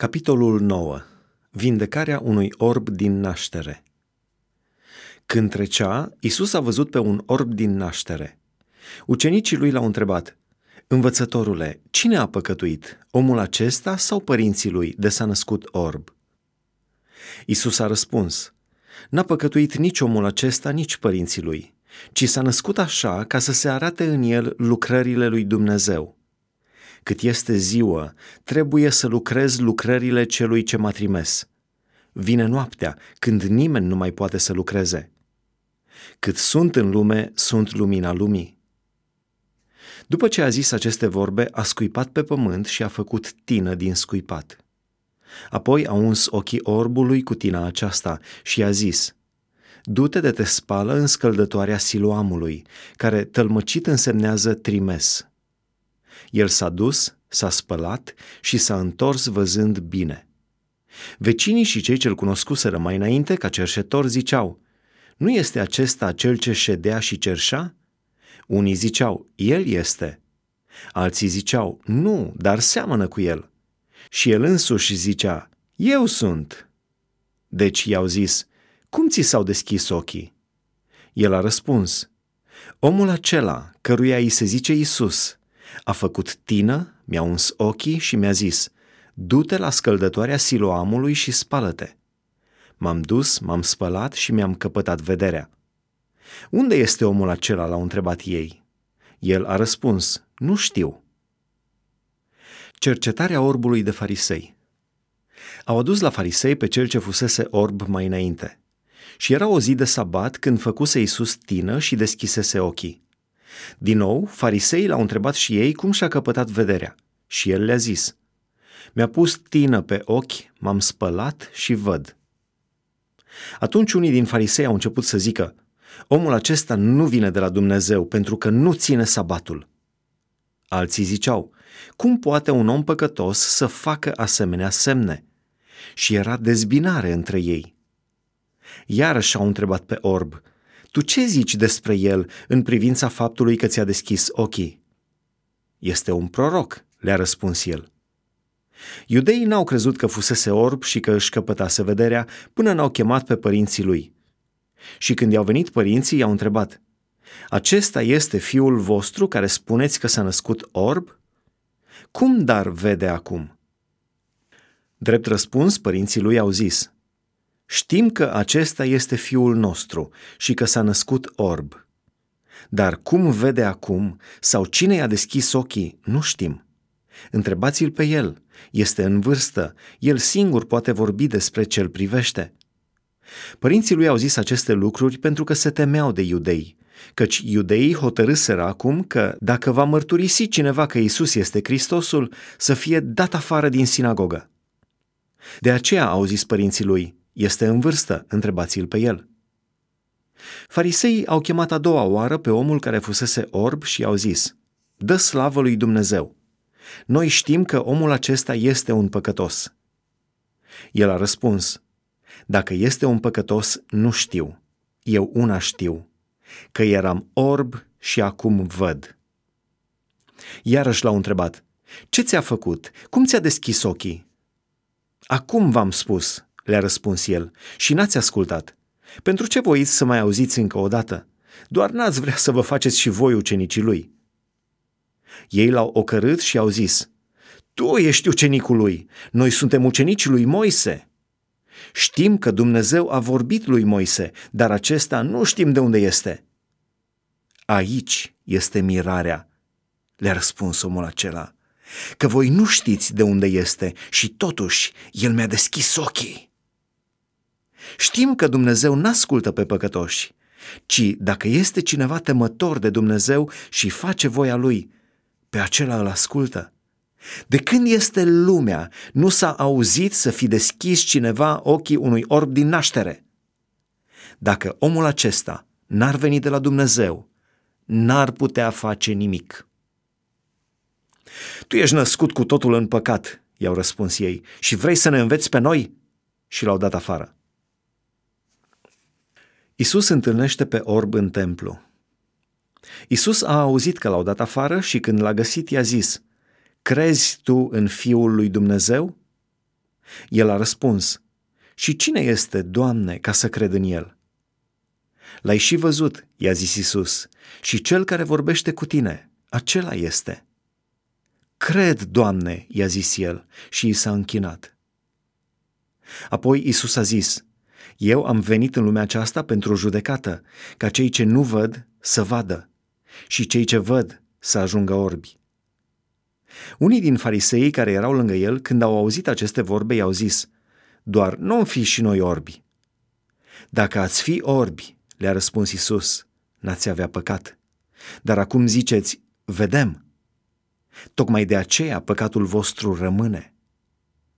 Capitolul 9. Vindecarea unui orb din naștere. Când trecea, Isus a văzut pe un orb din naștere. Ucenicii lui l-au întrebat, Învățătorule, cine a păcătuit, omul acesta sau părinții lui de s-a născut orb? Isus a răspuns, N-a păcătuit nici omul acesta, nici părinții lui, ci s-a născut așa ca să se arate în el lucrările lui Dumnezeu – cât este ziua, trebuie să lucrez lucrările celui ce m-a trimis. Vine noaptea, când nimeni nu mai poate să lucreze. Cât sunt în lume, sunt lumina lumii. După ce a zis aceste vorbe, a scuipat pe pământ și a făcut tină din scuipat. Apoi a uns ochii orbului cu tina aceasta și a zis, Du-te de te spală în scăldătoarea siluamului, care tălmăcit însemnează trimes. El s-a dus, s-a spălat și s-a întors văzând bine. Vecinii și cei ce-l cunoscuseră mai înainte ca cerșetor ziceau, nu este acesta cel ce ședea și cerșea? Unii ziceau, el este. Alții ziceau, nu, dar seamănă cu el. Și el însuși zicea, eu sunt. Deci i-au zis, cum ți s-au deschis ochii? El a răspuns, omul acela căruia îi se zice Isus, a făcut tină, mi-a uns ochii și mi-a zis, du-te la scăldătoarea siloamului și spală-te. M-am dus, m-am spălat și mi-am căpătat vederea. Unde este omul acela? l-au întrebat ei. El a răspuns, nu știu. Cercetarea orbului de farisei Au adus la farisei pe cel ce fusese orb mai înainte. Și era o zi de sabat când făcuse Iisus tină și deschisese ochii. Din nou, fariseii l-au întrebat și ei cum și-a căpătat vederea. Și el le-a zis, Mi-a pus tină pe ochi, m-am spălat și văd. Atunci unii din farisei au început să zică, Omul acesta nu vine de la Dumnezeu pentru că nu ține sabatul. Alții ziceau, cum poate un om păcătos să facă asemenea semne? Și era dezbinare între ei. Iarăși au întrebat pe orb, tu ce zici despre el în privința faptului că ți-a deschis ochii? Este un proroc, le-a răspuns el. Iudeii n-au crezut că fusese orb și că își căpătase vederea până n-au chemat pe părinții lui. Și când i-au venit părinții, i-au întrebat, Acesta este fiul vostru care spuneți că s-a născut orb? Cum dar vede acum? Drept răspuns, părinții lui au zis, Știm că acesta este fiul nostru și că s-a născut orb. Dar cum vede acum sau cine i-a deschis ochii, nu știm. Întrebați-l pe el, este în vârstă, el singur poate vorbi despre ce îl privește. Părinții lui au zis aceste lucruri pentru că se temeau de iudei, căci iudeii hotărâseră acum că dacă va mărturisi cineva că Isus este Hristosul, să fie dat afară din sinagogă. De aceea au zis părinții lui, este în vârstă, întrebați-l pe el. Fariseii au chemat a doua oară pe omul care fusese orb și au zis, Dă slavă lui Dumnezeu! Noi știm că omul acesta este un păcătos. El a răspuns, Dacă este un păcătos, nu știu. Eu una știu, că eram orb și acum văd. Iarăși l-au întrebat, Ce ți-a făcut? Cum ți-a deschis ochii? Acum v-am spus, le-a răspuns el, și n-ați ascultat. Pentru ce voiți să mai auziți încă o dată? Doar n-ați vrea să vă faceți și voi ucenicii lui. Ei l-au ocărât și au zis, Tu ești ucenicul lui, noi suntem ucenicii lui Moise. Știm că Dumnezeu a vorbit lui Moise, dar acesta nu știm de unde este. Aici este mirarea, le-a răspuns omul acela, că voi nu știți de unde este și totuși el mi-a deschis ochii. Știm că Dumnezeu n-ascultă pe păcătoși, ci dacă este cineva temător de Dumnezeu și face voia lui, pe acela îl ascultă. De când este lumea, nu s-a auzit să fi deschis cineva ochii unui orb din naștere. Dacă omul acesta n-ar veni de la Dumnezeu, n-ar putea face nimic. Tu ești născut cu totul în păcat, i-au răspuns ei, și vrei să ne înveți pe noi? Și l-au dat afară. Isus întâlnește pe orb în templu. Isus a auzit că l-au dat afară și când l-a găsit i-a zis, Crezi tu în Fiul lui Dumnezeu? El a răspuns, Și cine este, Doamne, ca să cred în el? L-ai și văzut, i-a zis Isus, și cel care vorbește cu tine, acela este. Cred, Doamne, i-a zis el și i s-a închinat. Apoi Isus a zis, Eu am venit în lumea aceasta pentru o judecată, ca cei ce nu văd să vadă și cei ce văd să ajungă orbi. Unii din fariseii care erau lângă el, când au auzit aceste vorbe, i-au zis, Doar nu fi și noi orbi. Dacă ați fi orbi, le-a răspuns Isus, n-ați avea păcat. Dar acum ziceți, vedem. Tocmai de aceea păcatul vostru rămâne.